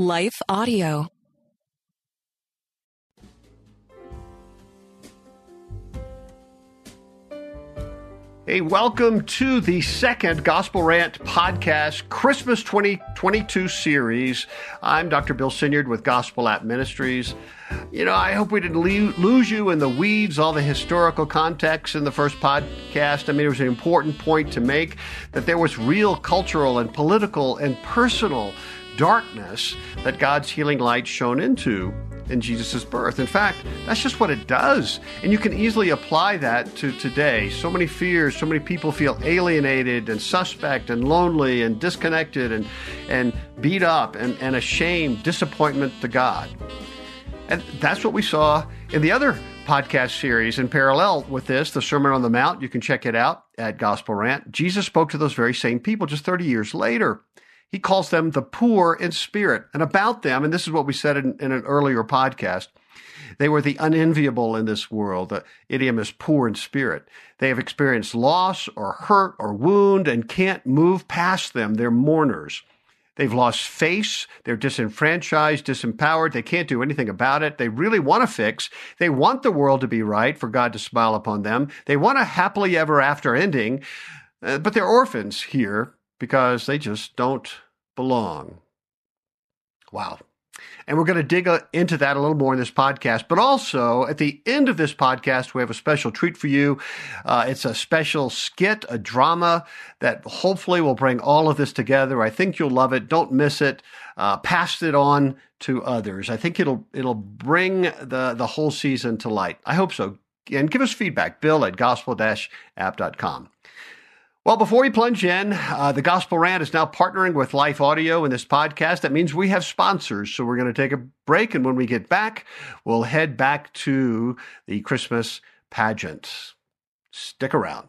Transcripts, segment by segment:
Life Audio. Hey, welcome to the second Gospel Rant podcast Christmas 2022 series. I'm Dr. Bill Senyard with Gospel App Ministries. You know, I hope we didn't lose you in the weeds, all the historical context in the first podcast. I mean, it was an important point to make that there was real cultural and political and personal darkness that God's healing light shone into in Jesus' birth. In fact, that's just what it does. And you can easily apply that to today. So many fears, so many people feel alienated and suspect and lonely and disconnected and, and beat up and, and ashamed, disappointment to God. And that's what we saw in the other podcast series in parallel with this, the Sermon on the Mount. You can check it out at Gospel Rant. Jesus spoke to those very same people just 30 years later. He calls them the poor in spirit. And about them, and this is what we said in, in an earlier podcast, they were the unenviable in this world. The idiom is poor in spirit. They have experienced loss or hurt or wound and can't move past them. They're mourners. They've lost face. They're disenfranchised, disempowered. They can't do anything about it. They really want to fix. They want the world to be right, for God to smile upon them. They want a happily ever after ending, uh, but they're orphans here because they just don't belong. Wow. And we're going to dig into that a little more in this podcast. But also, at the end of this podcast, we have a special treat for you. Uh, it's a special skit, a drama that hopefully will bring all of this together. I think you'll love it. Don't miss it. Uh, pass it on to others. I think it'll it'll bring the the whole season to light. I hope so. And give us feedback. Bill at gospel-app.com. Well, before we plunge in, uh, the Gospel Rant is now partnering with Life Audio in this podcast. That means we have sponsors. So we're going to take a break. And when we get back, we'll head back to the Christmas pageant. Stick around.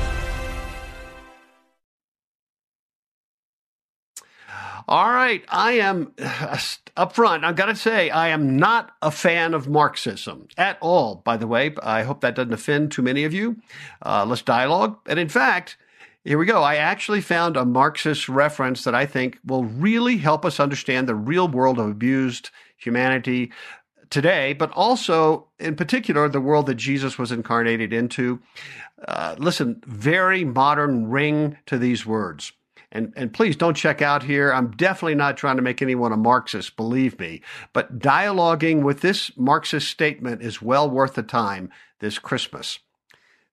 All right, I am up front. I've got to say, I am not a fan of Marxism at all. By the way, I hope that doesn't offend too many of you. Uh, let's dialogue. And in fact, here we go. I actually found a Marxist reference that I think will really help us understand the real world of abused humanity today, but also, in particular, the world that Jesus was incarnated into. Uh, listen, very modern ring to these words. And, and please don't check out here. I'm definitely not trying to make anyone a Marxist, believe me. But dialoguing with this Marxist statement is well worth the time this Christmas.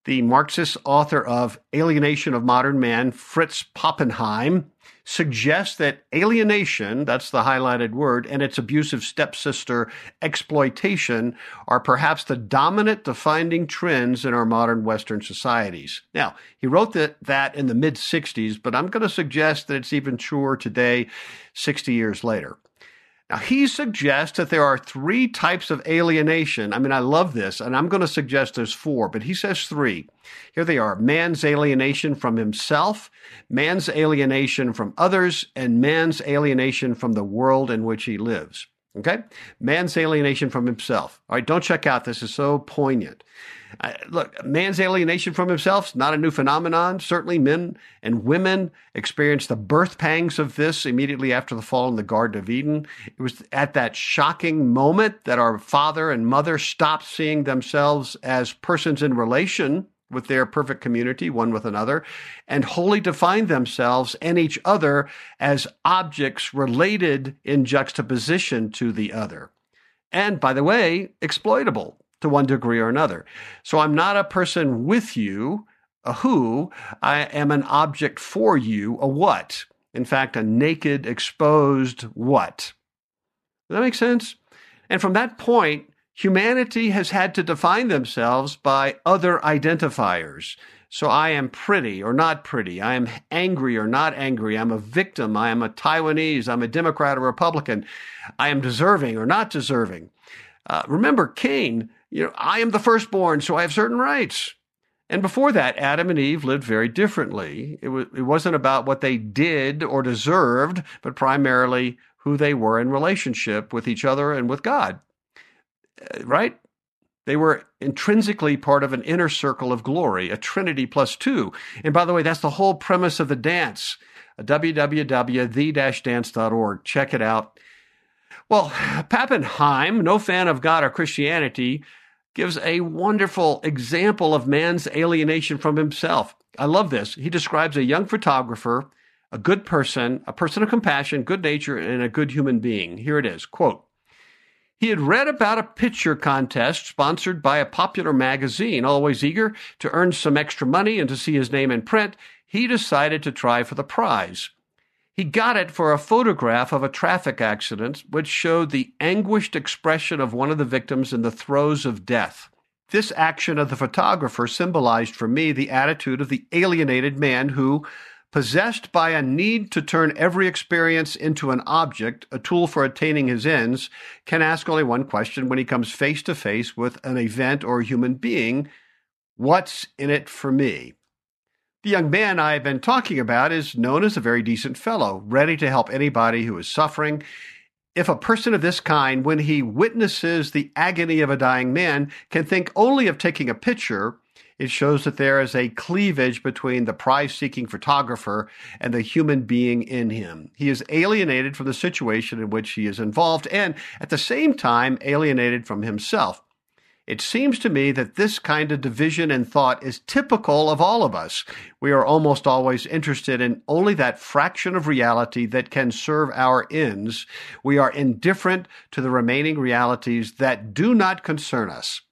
The Marxist author of Alienation of Modern Man, Fritz Pappenheim, suggests that alienation, that's the highlighted word, and its abusive stepsister exploitation are perhaps the dominant defining trends in our modern Western societies. Now, he wrote that, that in the mid 60s, but I'm going to suggest that it's even truer today, 60 years later. Now, he suggests that there are three types of alienation. I mean, I love this, and I'm going to suggest there's four, but he says three. Here they are man's alienation from himself, man's alienation from others, and man's alienation from the world in which he lives. Okay? Man's alienation from himself. All right, don't check out. This is so poignant. Look, man's alienation from himself is not a new phenomenon. Certainly, men and women experienced the birth pangs of this immediately after the fall in the Garden of Eden. It was at that shocking moment that our father and mother stopped seeing themselves as persons in relation with their perfect community, one with another, and wholly define themselves and each other as objects related in juxtaposition to the other. And by the way, exploitable to one degree or another. So I'm not a person with you, a who, I am an object for you, a what. In fact, a naked, exposed what. Does that make sense? And from that point, humanity has had to define themselves by other identifiers. So I am pretty or not pretty. I am angry or not angry. I'm a victim. I am a Taiwanese. I'm a Democrat or Republican. I am deserving or not deserving. Uh, remember, Cain, you know, I am the firstborn, so I have certain rights. And before that, Adam and Eve lived very differently. It, was, it wasn't about what they did or deserved, but primarily who they were in relationship with each other and with God. Uh, right? They were intrinsically part of an inner circle of glory, a trinity plus two. And by the way, that's the whole premise of the dance. www.the-dance.org. Check it out. Well, Pappenheim, no fan of God or Christianity, gives a wonderful example of man's alienation from himself. I love this. He describes a young photographer, a good person, a person of compassion, good nature, and a good human being. Here it is. Quote, he had read about a picture contest sponsored by a popular magazine. Always eager to earn some extra money and to see his name in print, he decided to try for the prize. He got it for a photograph of a traffic accident which showed the anguished expression of one of the victims in the throes of death. This action of the photographer symbolized for me the attitude of the alienated man who, possessed by a need to turn every experience into an object, a tool for attaining his ends, can ask only one question when he comes face to face with an event or a human being What's in it for me? The young man I have been talking about is known as a very decent fellow, ready to help anybody who is suffering. If a person of this kind, when he witnesses the agony of a dying man, can think only of taking a picture, it shows that there is a cleavage between the prize seeking photographer and the human being in him. He is alienated from the situation in which he is involved and at the same time alienated from himself. It seems to me that this kind of division in thought is typical of all of us. We are almost always interested in only that fraction of reality that can serve our ends. We are indifferent to the remaining realities that do not concern us.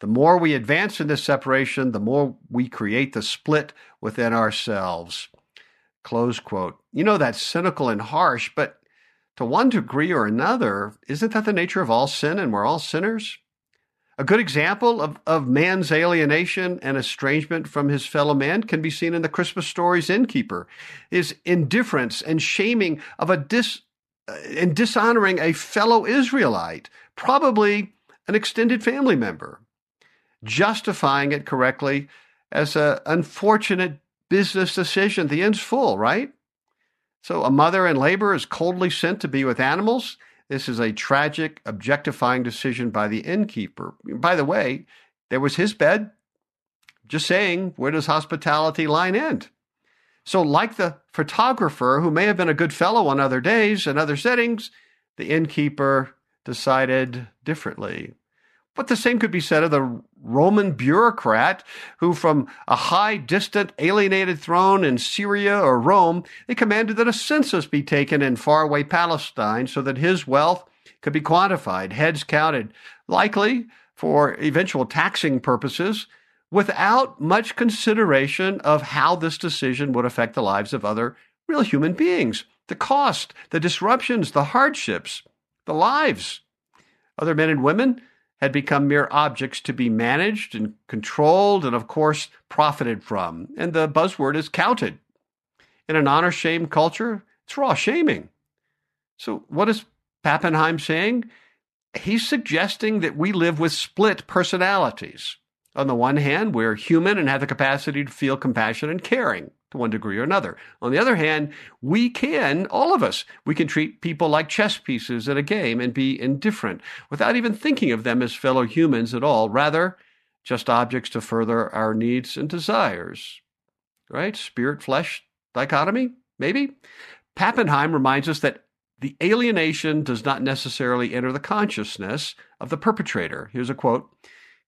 The more we advance in this separation, the more we create the split within ourselves. Close quote. You know, that's cynical and harsh, but to one degree or another, isn't that the nature of all sin and we're all sinners? A good example of, of man's alienation and estrangement from his fellow man can be seen in the Christmas story's innkeeper. His indifference and shaming of a dis uh, and dishonoring a fellow Israelite, probably an extended family member, justifying it correctly as an unfortunate business decision. The end's full, right? So a mother in labor is coldly sent to be with animals this is a tragic, objectifying decision by the innkeeper. By the way, there was his bed. Just saying, where does hospitality line end? So, like the photographer, who may have been a good fellow on other days and other settings, the innkeeper decided differently. But the same could be said of the Roman bureaucrat who, from a high, distant, alienated throne in Syria or Rome, they commanded that a census be taken in faraway Palestine so that his wealth could be quantified, heads counted, likely for eventual taxing purposes, without much consideration of how this decision would affect the lives of other real human beings, the cost, the disruptions, the hardships, the lives. Other men and women had become mere objects to be managed and controlled and, of course, profited from. And the buzzword is counted. In an honor shame culture, it's raw shaming. So, what is Pappenheim saying? He's suggesting that we live with split personalities. On the one hand, we're human and have the capacity to feel compassion and caring to one degree or another. On the other hand, we can, all of us, we can treat people like chess pieces at a game and be indifferent without even thinking of them as fellow humans at all, rather, just objects to further our needs and desires. Right? Spirit flesh dichotomy, maybe? Pappenheim reminds us that the alienation does not necessarily enter the consciousness of the perpetrator. Here's a quote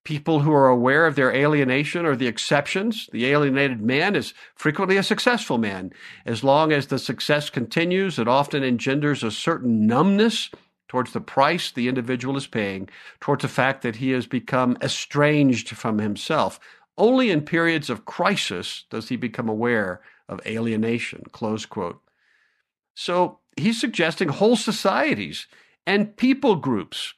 People who are aware of their alienation are the exceptions. The alienated man is frequently a successful man. As long as the success continues, it often engenders a certain numbness towards the price the individual is paying, towards the fact that he has become estranged from himself. Only in periods of crisis does he become aware of alienation. Close quote. So he's suggesting whole societies and people groups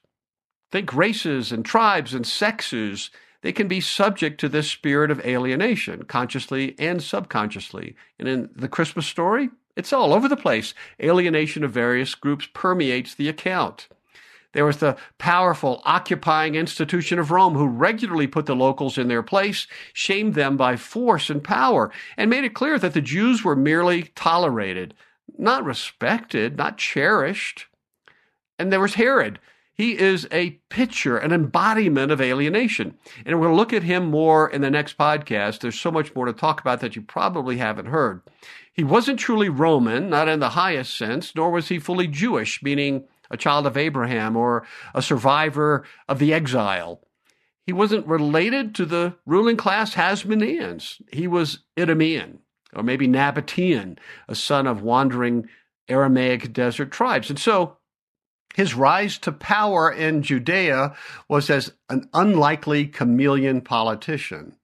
think races and tribes and sexes, they can be subject to this spirit of alienation, consciously and subconsciously. And in the Christmas story, it's all over the place. Alienation of various groups permeates the account. There was the powerful occupying institution of Rome who regularly put the locals in their place, shamed them by force and power, and made it clear that the Jews were merely tolerated, not respected, not cherished. And there was Herod, he is a picture, an embodiment of alienation. And we're going to look at him more in the next podcast. There's so much more to talk about that you probably haven't heard. He wasn't truly Roman, not in the highest sense, nor was he fully Jewish, meaning a child of Abraham or a survivor of the exile. He wasn't related to the ruling class Hasmoneans. He was Idumean, or maybe Nabatean, a son of wandering Aramaic desert tribes. And so his rise to power in Judea was as an unlikely chameleon politician.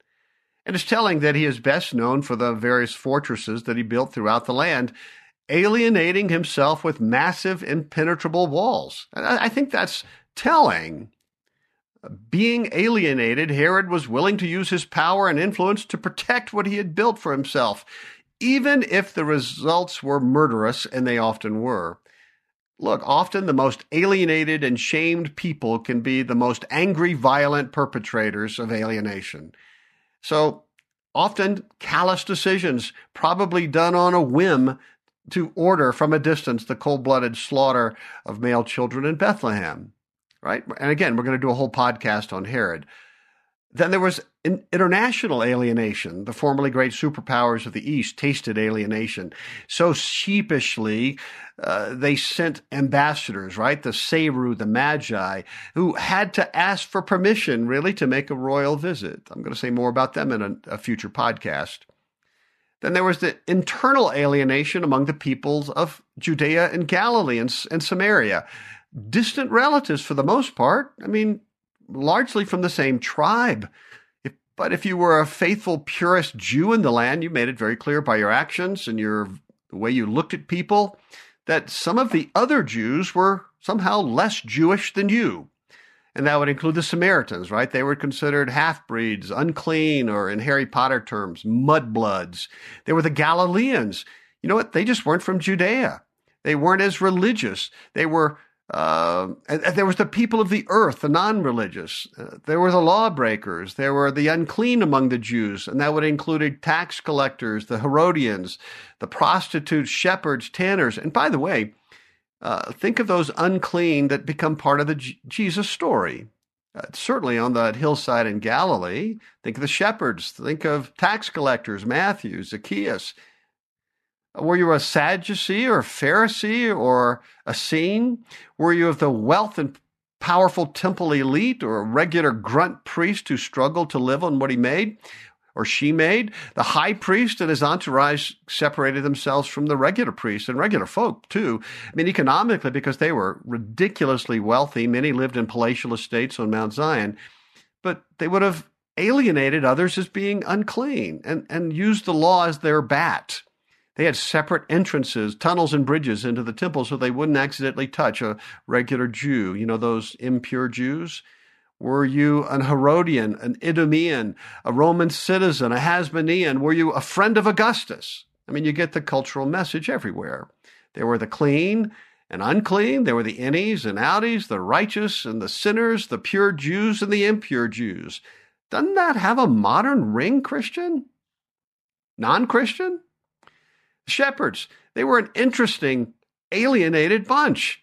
And it's telling that he is best known for the various fortresses that he built throughout the land, alienating himself with massive, impenetrable walls. I think that's telling. Being alienated, Herod was willing to use his power and influence to protect what he had built for himself, even if the results were murderous, and they often were. Look, often the most alienated and shamed people can be the most angry, violent perpetrators of alienation. So often callous decisions, probably done on a whim to order from a distance the cold blooded slaughter of male children in Bethlehem. Right? And again, we're going to do a whole podcast on Herod. Then there was international alienation. The formerly great superpowers of the East tasted alienation. So sheepishly, uh, they sent ambassadors, right? The Seru, the Magi, who had to ask for permission, really, to make a royal visit. I'm going to say more about them in a, a future podcast. Then there was the internal alienation among the peoples of Judea and Galilee and, and Samaria. Distant relatives for the most part. I mean, largely from the same tribe. If, but if you were a faithful, purist Jew in the land, you made it very clear by your actions and your the way you looked at people that some of the other Jews were somehow less Jewish than you. And that would include the Samaritans, right? They were considered half breeds, unclean, or in Harry Potter terms, mudbloods. They were the Galileans. You know what? They just weren't from Judea. They weren't as religious. They were uh, and, and there was the people of the earth, the non-religious. Uh, there were the lawbreakers. There were the unclean among the Jews, and that would include tax collectors, the Herodians, the prostitutes, shepherds, tanners. And by the way, uh, think of those unclean that become part of the Jesus story. Uh, certainly on that hillside in Galilee. Think of the shepherds. Think of tax collectors, Matthew, Zacchaeus. Were you a Sadducee or a Pharisee or a Essene? Were you of the wealth and powerful temple elite or a regular grunt priest who struggled to live on what he made or she made? The high priest and his entourage separated themselves from the regular priests and regular folk too. I mean, economically, because they were ridiculously wealthy. Many lived in palatial estates on Mount Zion, but they would have alienated others as being unclean and, and used the law as their bat. They had separate entrances, tunnels, and bridges into the temple so they wouldn't accidentally touch a regular Jew. You know, those impure Jews? Were you an Herodian, an Idumean, a Roman citizen, a Hasmonean? Were you a friend of Augustus? I mean, you get the cultural message everywhere. There were the clean and unclean. There were the innies and outies, the righteous and the sinners, the pure Jews and the impure Jews. Doesn't that have a modern ring, Christian? Non Christian? Shepherds. They were an interesting, alienated bunch.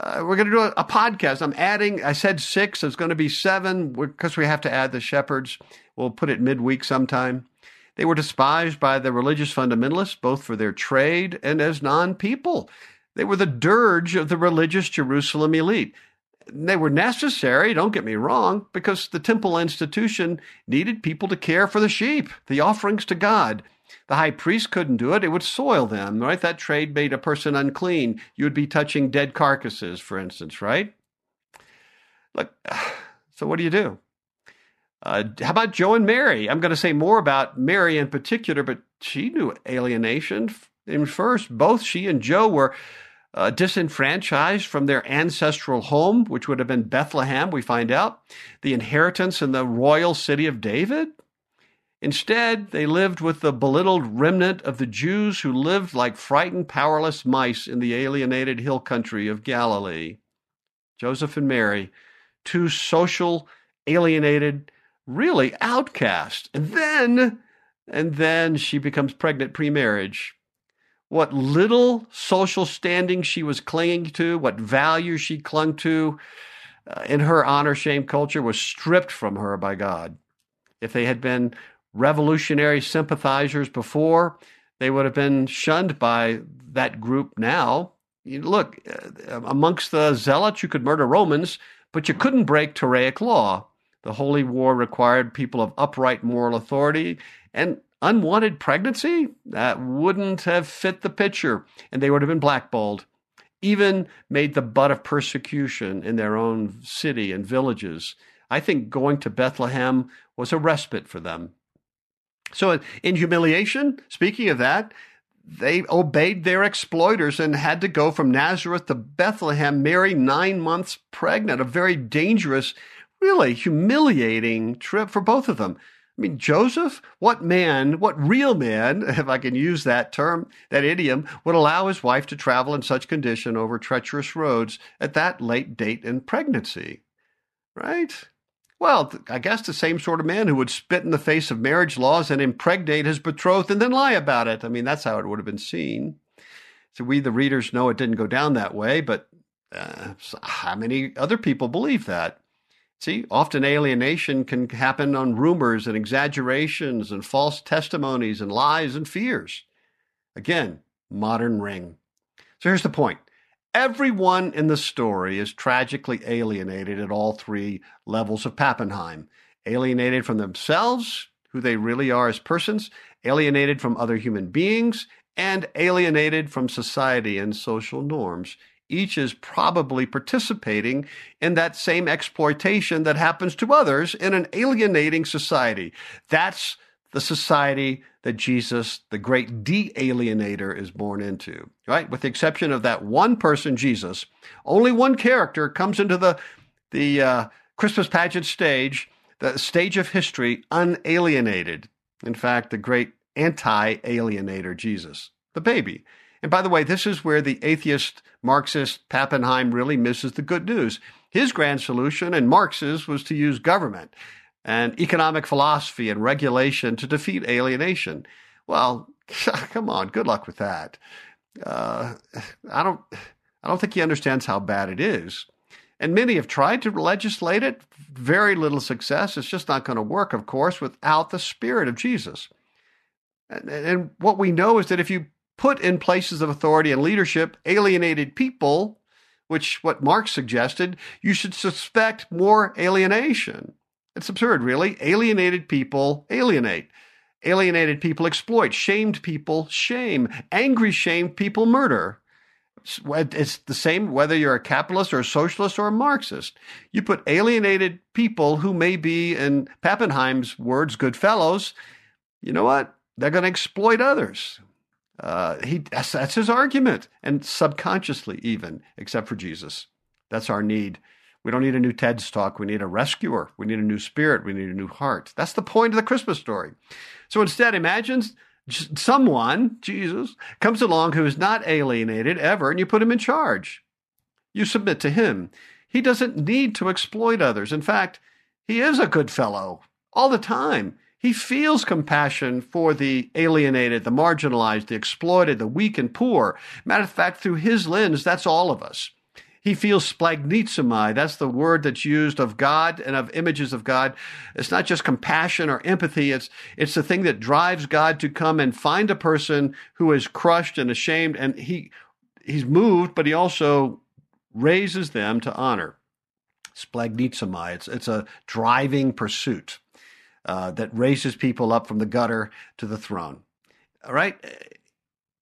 Uh, we're going to do a, a, podcast. I'm adding, I said six, it's going to be seven because we have to add the shepherds. We'll put it midweek sometime. They were despised by the religious fundamentalists, both for their trade and as non people. They were the dirge of the religious Jerusalem elite. They were necessary, don't get me wrong, because the temple institution needed people to care for the sheep, the offerings to God. The high priest couldn't do it. It would soil them, right? That trade made a person unclean. You would be touching dead carcasses, for instance, right? Look, so what do you do? Uh, how about Joe and Mary? I'm going to say more about Mary in particular, but she knew alienation. In first, both she and Joe were uh, disenfranchised from their ancestral home, which would have been Bethlehem, we find out, the inheritance in the royal city of David. Instead, they lived with the belittled remnant of the Jews who lived like frightened, powerless mice in the alienated hill country of Galilee. Joseph and Mary, two social, alienated, really outcast. And then, and then she becomes pregnant pre-marriage what little social standing she was clinging to, what value she clung to uh, in her honor shame culture was stripped from her by God. If they had been revolutionary sympathizers before, they would have been shunned by that group now. You look, uh, amongst the zealots, you could murder Romans, but you couldn't break Toraic law. The Holy War required people of upright moral authority, and unwanted pregnancy, that wouldn't have fit the picture, and they would have been blackballed, even made the butt of persecution in their own city and villages. I think going to Bethlehem was a respite for them. So, in humiliation, speaking of that, they obeyed their exploiters and had to go from Nazareth to Bethlehem, Mary nine months pregnant, a very dangerous, really humiliating trip for both of them. I mean, Joseph, what man, what real man, if I can use that term, that idiom, would allow his wife to travel in such condition over treacherous roads at that late date in pregnancy? Right? Well, I guess the same sort of man who would spit in the face of marriage laws and impregnate his betrothed and then lie about it. I mean, that's how it would have been seen. So we, the readers, know it didn't go down that way, but uh, how many other people believe that? See, often alienation can happen on rumors and exaggerations and false testimonies and lies and fears. Again, modern ring. So here's the point everyone in the story is tragically alienated at all three levels of Pappenheim alienated from themselves, who they really are as persons, alienated from other human beings, and alienated from society and social norms each is probably participating in that same exploitation that happens to others in an alienating society. That's the society that Jesus, the great de alienator, is born into, right? With the exception of that one person, Jesus, only one character comes into the, the uh, Christmas pageant stage, the stage of history, unalienated. In fact, the great anti alienator, Jesus, the baby. And by the way, this is where the atheist Marxist Pappenheim really misses the good news. His grand solution, and Marx's, was to use government and economic philosophy and regulation to defeat alienation. Well, come on, good luck with that. Uh, I don't, I don't think he understands how bad it is. And many have tried to legislate it. Very little success. It's just not going to work, of course, without the spirit of Jesus. And, and what we know is that if you put in places of authority and leadership alienated people, which what Marx suggested, you should suspect more alienation. It's absurd, really. Alienated people alienate. Alienated people exploit. Shamed people shame. Angry, shamed people murder. It's the same whether you're a capitalist or a socialist or a Marxist. You put alienated people who may be, in Pappenheim's words, good fellows. You know what? They're going to exploit others. Uh, he that's, that's his argument, and subconsciously even, except for Jesus. That's our need. We don't need a new TED's talk. We need a rescuer. We need a new spirit. We need a new heart. That's the point of the Christmas story. So instead, imagine someone, Jesus, comes along who is not alienated ever, and you put him in charge. You submit to him. He doesn't need to exploit others. In fact, he is a good fellow all the time. He feels compassion for the alienated, the marginalized, the exploited, the weak and poor. Matter of fact, through his lens, that's all of us. He feels splanchnizomai. That's the word that's used of God and of images of God. It's not just compassion or empathy. It's, it's the thing that drives God to come and find a person who is crushed and ashamed. And he, he's moved, but he also raises them to honor. Splanchnizomai. It's, it's a driving pursuit uh, that raises people up from the gutter to the throne. All right?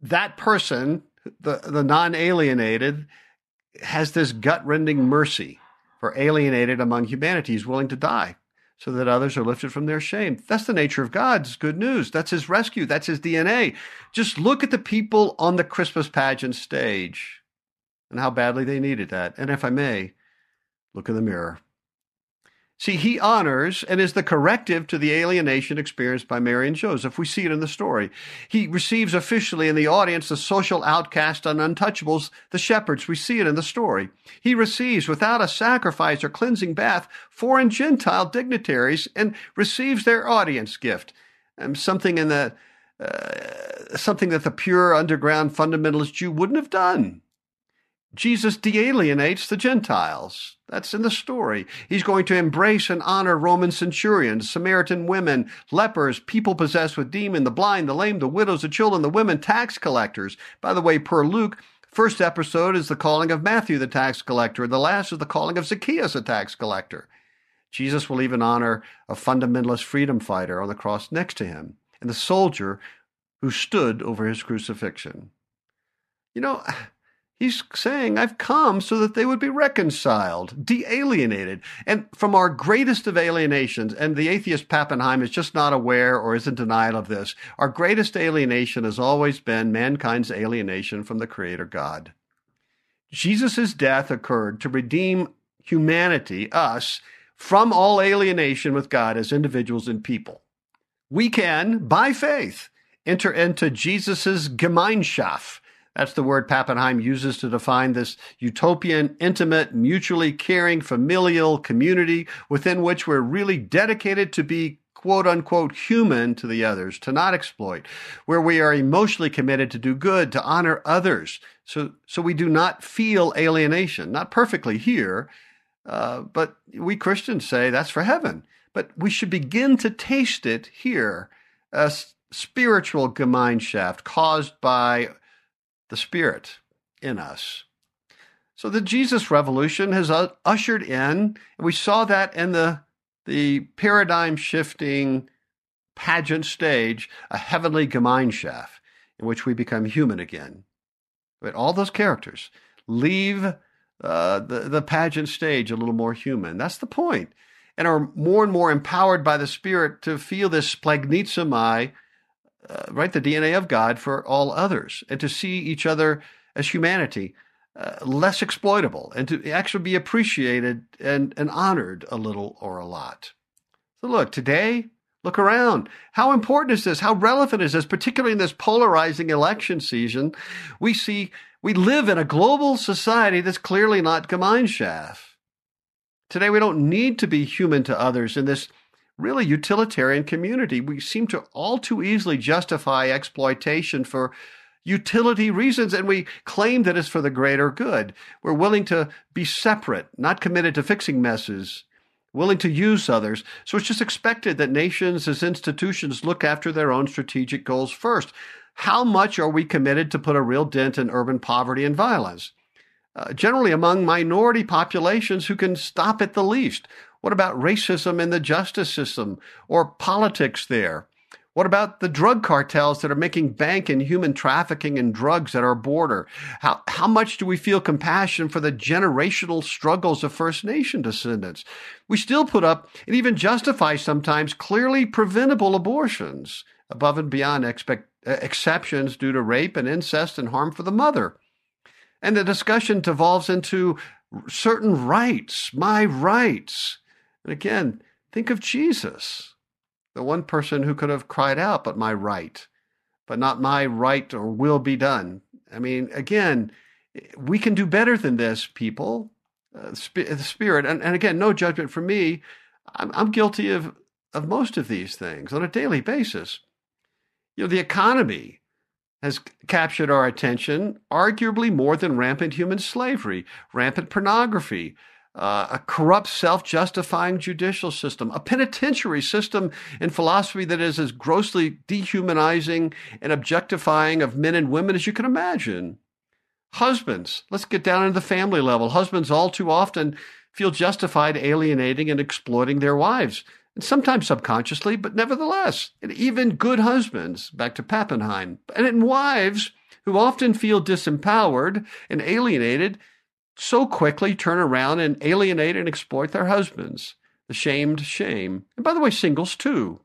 That person, the, the non alienated, has this gut rending mercy for alienated among humanity. He's willing to die so that others are lifted from their shame. That's the nature of God's good news. That's his rescue. That's his DNA. Just look at the people on the Christmas pageant stage and how badly they needed that. And if I may, look in the mirror. See, he honors and is the corrective to the alienation experienced by Mary and Joseph. We see it in the story. He receives officially in the audience the social outcast and untouchables, the shepherds. We see it in the story. He receives, without a sacrifice or cleansing bath, foreign Gentile dignitaries and receives their audience gift. And something in the uh, something that the pure underground fundamentalist Jew wouldn't have done. Jesus de-alienates the Gentiles. That's in the story. He's going to embrace and honor Roman centurions, Samaritan women, lepers, people possessed with demon, the blind, the lame, the widows, the children, the women, tax collectors. By the way, per Luke, first episode is the calling of Matthew, the tax collector. And the last is the calling of Zacchaeus, a tax collector. Jesus will even honor a fundamentalist freedom fighter on the cross next to him and the soldier who stood over his crucifixion. You know, He's saying, I've come so that they would be reconciled, de alienated. And from our greatest of alienations, and the atheist Pappenheim is just not aware or is in denial of this, our greatest alienation has always been mankind's alienation from the Creator God. Jesus' death occurred to redeem humanity, us, from all alienation with God as individuals and people. We can, by faith, enter into Jesus' Gemeinschaft that's the word Pappenheim uses to define this utopian, intimate, mutually caring, familial community within which we're really dedicated to be quote unquote human to the others, to not exploit, where we are emotionally committed to do good, to honor others. So, so we do not feel alienation, not perfectly here, uh, but we Christians say that's for heaven. But we should begin to taste it here, a spiritual Gemeinschaft caused by the Spirit in us. So the Jesus revolution has ushered in, and we saw that in the, the paradigm shifting pageant stage, a heavenly Gemeinschaft, in which we become human again. But all those characters leave uh, the, the pageant stage a little more human. That's the point. And are more and more empowered by the Spirit to feel this splanchnizomai uh, right, the DNA of God for all others, and to see each other as humanity uh, less exploitable, and to actually be appreciated and, and honored a little or a lot. So, look, today, look around. How important is this? How relevant is this, particularly in this polarizing election season? We see we live in a global society that's clearly not Gemeinschaft. Today, we don't need to be human to others in this really utilitarian community. We seem to all too easily justify exploitation for utility reasons, and we claim that it's for the greater good. We're willing to be separate, not committed to fixing messes, willing to use others. So it's just expected that nations as institutions look after their own strategic goals first. How much are we committed to put a real dent in urban poverty and violence? Uh, generally among minority populations who can stop at the least. What about racism in the justice system or politics there? What about the drug cartels that are making bank in human trafficking and drugs at our border? How, how much do we feel compassion for the generational struggles of First Nation descendants? We still put up and even justify sometimes clearly preventable abortions above and beyond expect, uh, exceptions due to rape and incest and harm for the mother. And the discussion devolves into certain rights, my rights. And again, think of Jesus, the one person who could have cried out, but my right, but not my right or will be done. I mean, again, we can do better than this, people. Uh, the spirit, and, and again, no judgment for me. I'm, I'm guilty of, of most of these things on a daily basis. You know, the economy has captured our attention, arguably more than rampant human slavery, rampant pornography, uh, a corrupt, self justifying judicial system, a penitentiary system and philosophy that is as grossly dehumanizing and objectifying of men and women as you can imagine. Husbands, let's get down into the family level. Husbands all too often feel justified alienating and exploiting their wives, and sometimes subconsciously, but nevertheless. And even good husbands, back to Pappenheim, and in wives who often feel disempowered and alienated, so quickly turn around and alienate and exploit their husbands. The shamed shame. And by the way, singles too.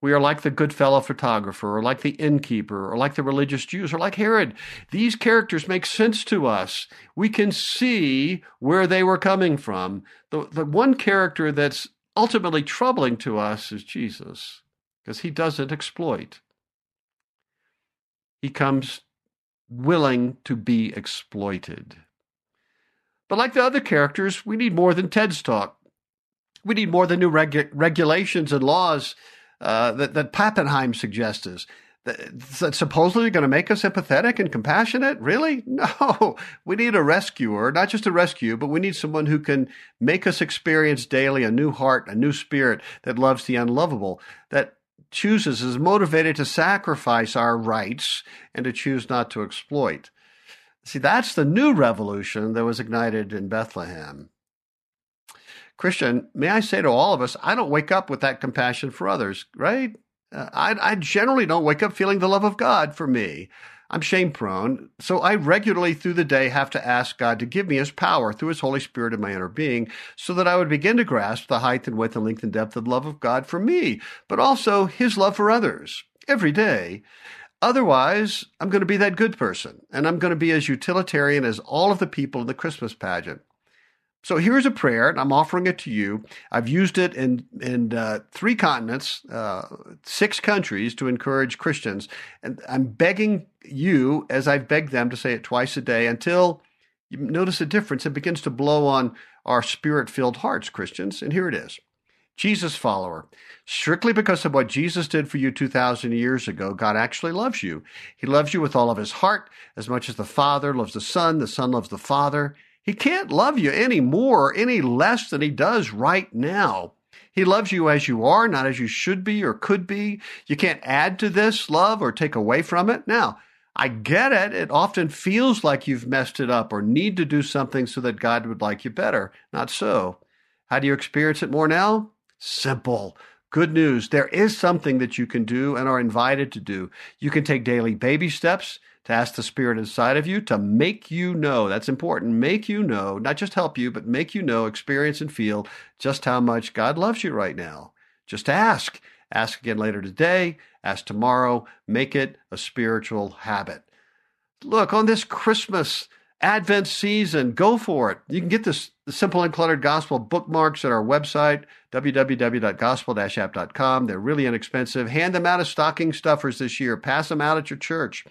We are like the good fellow photographer, or like the innkeeper, or like the religious Jews, or like Herod. These characters make sense to us. We can see where they were coming from. The, the one character that's ultimately troubling to us is Jesus, because he doesn't exploit. He comes willing to be exploited. But like the other characters, we need more than Ted's talk. We need more than new regu- regulations and laws uh, that, that Pappenheim suggests us. That's supposedly going to make us empathetic and compassionate? Really? No. We need a rescuer, not just a rescue, but we need someone who can make us experience daily a new heart, a new spirit that loves the unlovable, that chooses, is motivated to sacrifice our rights and to choose not to exploit. See, that's the new revolution that was ignited in Bethlehem. Christian, may I say to all of us, I don't wake up with that compassion for others, right? Uh, I, I generally don't wake up feeling the love of God for me. I'm shame prone, so I regularly through the day have to ask God to give me His power through His Holy Spirit in my inner being so that I would begin to grasp the height and width and length and depth of the love of God for me, but also His love for others every day. Otherwise, I'm going to be that good person, and I'm going to be as utilitarian as all of the people in the Christmas pageant. So here's a prayer, and I'm offering it to you. I've used it in in uh, three continents, uh, six countries, to encourage Christians, and I'm begging you, as I've begged them, to say it twice a day until you notice a difference. It begins to blow on our spirit-filled hearts, Christians. And here it is: Jesus follower, strictly because of what Jesus did for you 2,000 years ago, God actually loves you. He loves you with all of His heart, as much as the Father loves the Son, the Son loves the Father. He can't love you any more, or any less than he does right now. He loves you as you are, not as you should be or could be. You can't add to this love or take away from it. Now, I get it. It often feels like you've messed it up or need to do something so that God would like you better. Not so. How do you experience it more now? Simple. Good news. There is something that you can do and are invited to do. You can take daily baby steps to ask the Spirit inside of you to make you know. That's important. Make you know, not just help you, but make you know, experience and feel just how much God loves you right now. Just ask. Ask again later today. Ask tomorrow. Make it a spiritual habit. Look, on this Christmas Advent season, go for it. You can get this the Simple Uncluttered Gospel bookmarks at our website, www.gospel-app.com. They're really inexpensive. Hand them out as stocking stuffers this year. Pass them out at your church.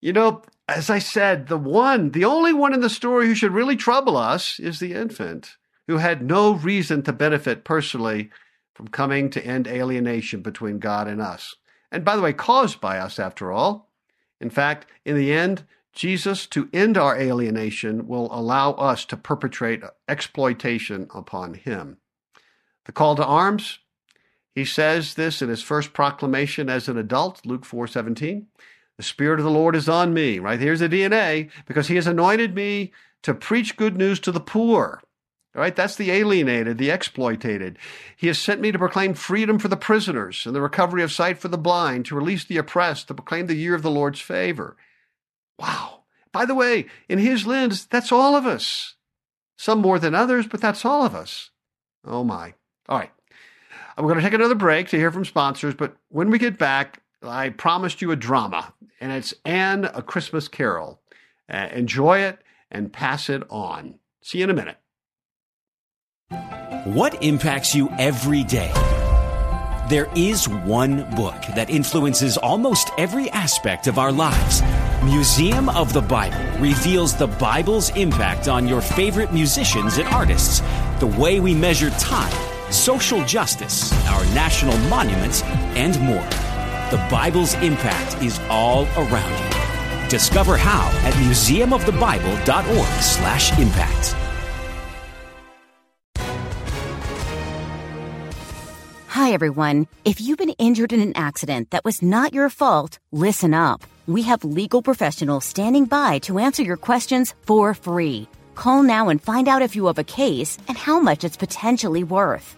You know, as I said, the one, the only one in the story who should really trouble us is the infant, who had no reason to benefit personally from coming to end alienation between God and us. And by the way, caused by us, after all. In fact, in the end, Jesus, to end our alienation, will allow us to perpetrate exploitation upon him. The call to arms, he says this in his first proclamation as an adult, Luke 4:17. The Spirit of the Lord is on me, right? Here's the DNA, because He has anointed me to preach good news to the poor. All right, that's the alienated, the exploited. He has sent me to proclaim freedom for the prisoners and the recovery of sight for the blind, to release the oppressed, to proclaim the year of the Lord's favor. Wow. By the way, in his lens, that's all of us. Some more than others, but that's all of us. Oh my. All right. I'm going to take another break to hear from sponsors, but when we get back, I promised you a drama, and it's Anne a Christmas Carol. Uh, enjoy it and pass it on. See you in a minute. What impacts you every day? There is one book that influences almost every aspect of our lives. Museum of the Bible reveals the Bible's impact on your favorite musicians and artists, the way we measure time, social justice, our national monuments, and more. The Bible's impact is all around you. Discover how at museumofthebible.org slash impact. Hi, everyone. If you've been injured in an accident that was not your fault, listen up. We have legal professionals standing by to answer your questions for free. Call now and find out if you have a case and how much it's potentially worth.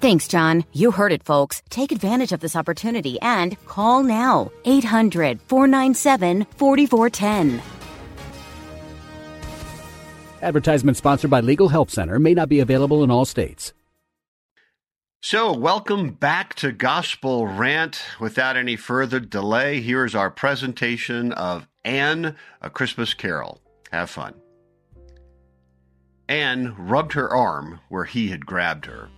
Thanks, John. You heard it, folks. Take advantage of this opportunity and call now 800 497 4410. Advertisement sponsored by Legal Help Center may not be available in all states. So, welcome back to Gospel Rant. Without any further delay, here is our presentation of Anne, A Christmas Carol. Have fun. Anne rubbed her arm where he had grabbed her.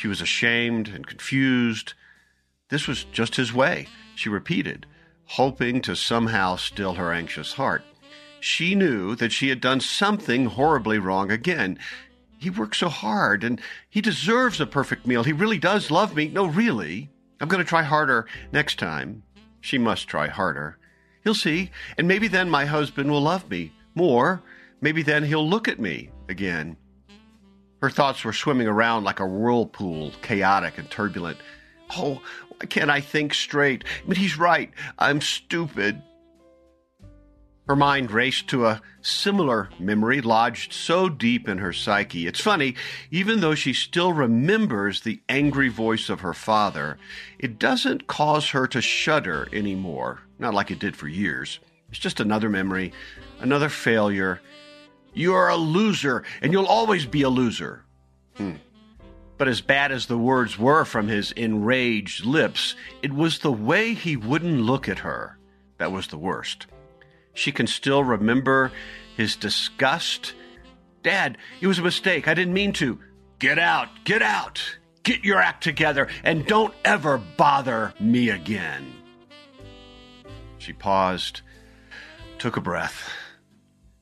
She was ashamed and confused. This was just his way, she repeated, hoping to somehow still her anxious heart. She knew that she had done something horribly wrong again. He works so hard and he deserves a perfect meal. He really does love me. No, really. I'm going to try harder next time. She must try harder. He'll see, and maybe then my husband will love me more. Maybe then he'll look at me again. Her thoughts were swimming around like a whirlpool, chaotic and turbulent. Oh, why can't I think straight? But he's right. I'm stupid. Her mind raced to a similar memory lodged so deep in her psyche. It's funny, even though she still remembers the angry voice of her father, it doesn't cause her to shudder anymore, not like it did for years. It's just another memory, another failure. You are a loser, and you'll always be a loser. Hmm. But as bad as the words were from his enraged lips, it was the way he wouldn't look at her that was the worst. She can still remember his disgust. Dad, it was a mistake. I didn't mean to. Get out, get out, get your act together, and don't ever bother me again. She paused, took a breath,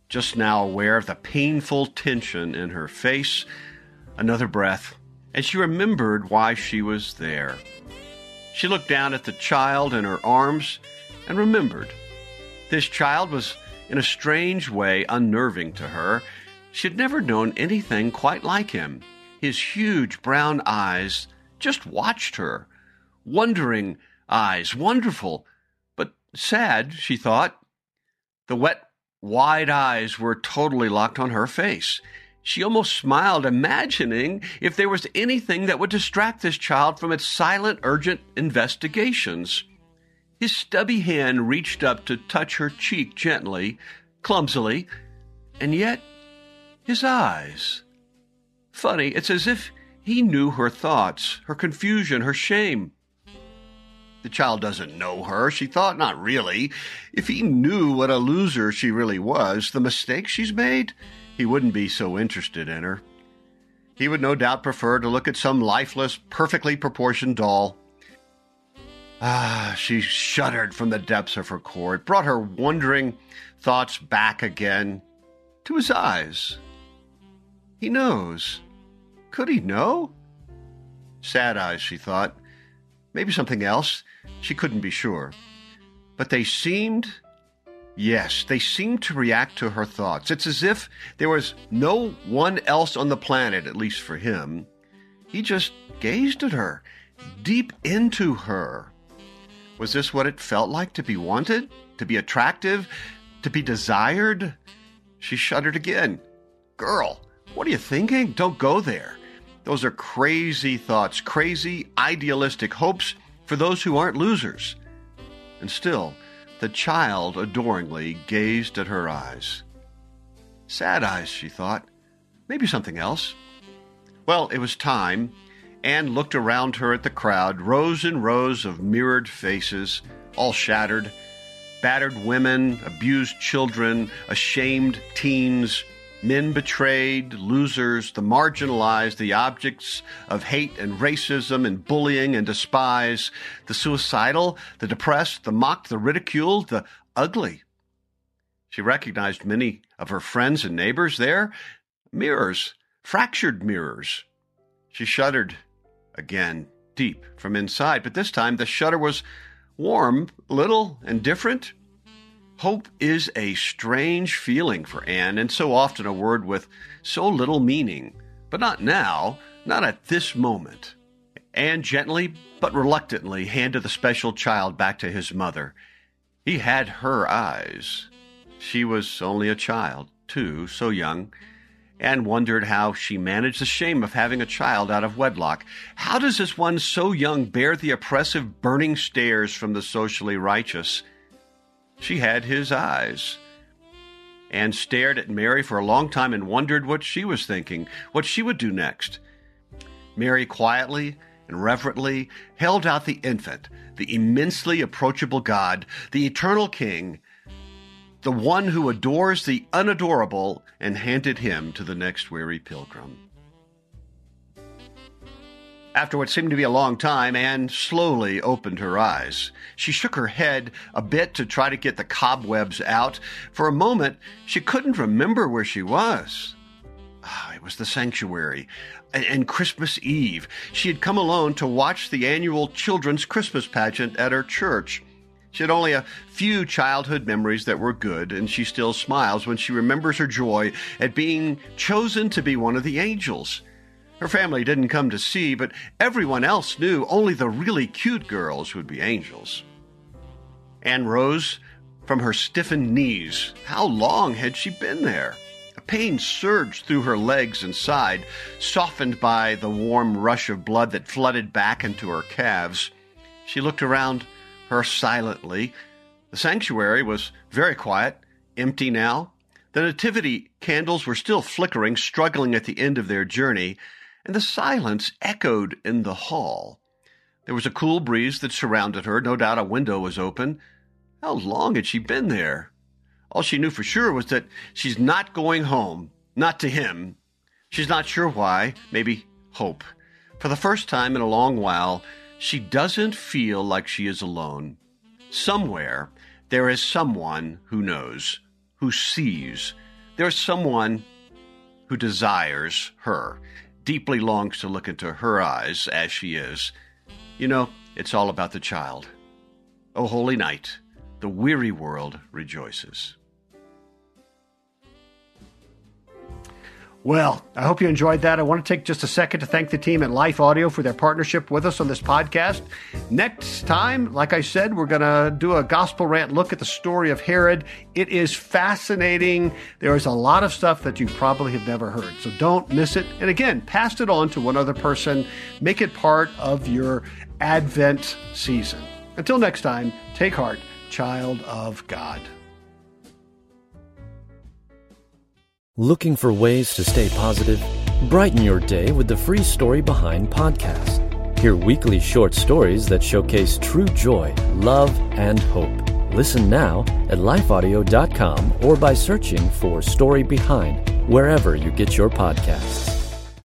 just now aware of the painful tension in her face. Another breath, and she remembered why she was there. She looked down at the child in her arms and remembered this child was, in a strange way, unnerving to her. She had never known anything quite like him. His huge brown eyes just watched her. Wondering eyes, wonderful, but sad, she thought. The wet, wide eyes were totally locked on her face. She almost smiled, imagining if there was anything that would distract this child from its silent, urgent investigations. His stubby hand reached up to touch her cheek gently, clumsily, and yet his eyes. Funny, it's as if he knew her thoughts, her confusion, her shame. The child doesn't know her, she thought, not really. If he knew what a loser she really was, the mistakes she's made, he wouldn't be so interested in her. He would no doubt prefer to look at some lifeless, perfectly proportioned doll Ah, she shuddered from the depths of her core. It brought her wondering thoughts back again to his eyes. He knows. Could he know? Sad eyes, she thought. Maybe something else. She couldn't be sure. But they seemed, yes, they seemed to react to her thoughts. It's as if there was no one else on the planet, at least for him. He just gazed at her, deep into her. Was this what it felt like to be wanted, to be attractive, to be desired? She shuddered again. Girl, what are you thinking? Don't go there. Those are crazy thoughts, crazy idealistic hopes for those who aren't losers. And still, the child adoringly gazed at her eyes. Sad eyes, she thought. Maybe something else. Well, it was time Anne looked around her at the crowd, rows and rows of mirrored faces, all shattered. Battered women, abused children, ashamed teens, men betrayed, losers, the marginalized, the objects of hate and racism and bullying and despise, the suicidal, the depressed, the mocked, the ridiculed, the ugly. She recognized many of her friends and neighbors there, mirrors fractured mirrors. She shuddered again, deep from inside, but this time the shudder was warm, little, and different. Hope is a strange feeling for Anne, and so often a word with so little meaning. But not now, not at this moment. Anne gently but reluctantly handed the special child back to his mother. He had her eyes. She was only a child, too, so young, and wondered how she managed the shame of having a child out of wedlock. How does this one so young bear the oppressive, burning stares from the socially righteous? She had his eyes. and stared at Mary for a long time and wondered what she was thinking, what she would do next. Mary quietly and reverently held out the infant, the immensely approachable God, the eternal King, the one who adores the unadorable, and handed him to the next weary pilgrim. After what seemed to be a long time, Anne slowly opened her eyes. She shook her head a bit to try to get the cobwebs out. For a moment, she couldn't remember where she was. Ah, it was the sanctuary. And, and Christmas Eve. She had come alone to watch the annual children's Christmas pageant at her church. She had only a few childhood memories that were good, and she still smiles when she remembers her joy at being chosen to be one of the angels. Her family didn't come to see, but everyone else knew only the really cute girls would be angels. Anne rose from her stiffened knees. How long had she been there? A pain surged through her legs and side, softened by the warm rush of blood that flooded back into her calves. She looked around her silently. The sanctuary was very quiet, empty now. The nativity candles were still flickering, struggling at the end of their journey and the silence echoed in the hall. There was a cool breeze that surrounded her. No doubt a window was open. How long had she been there? All she knew for sure was that she's not going home, not to him. She's not sure why, maybe hope. For the first time in a long while, she doesn't feel like she is alone. Somewhere, there is someone who knows, who sees. There's someone who desires her deeply longs to look into her eyes as she is. You know, it's all about the child. O holy night, the weary world rejoices. Well, I hope you enjoyed that. I want to take just a second to thank the team at Life Audio for their partnership with us on this podcast. Next time, like I said, we're going to do a gospel rant look at the story of Herod. It is fascinating. There is a lot of stuff that you probably have never heard. So don't miss it. And again, pass it on to one other person. Make it part of your Advent season. Until next time, take heart, child of God. Looking for ways to stay positive? Brighten your day with the free Story Behind podcast. Hear weekly short stories that showcase true joy, love, and hope. Listen now at lifeaudio.com or by searching for Story Behind wherever you get your podcasts.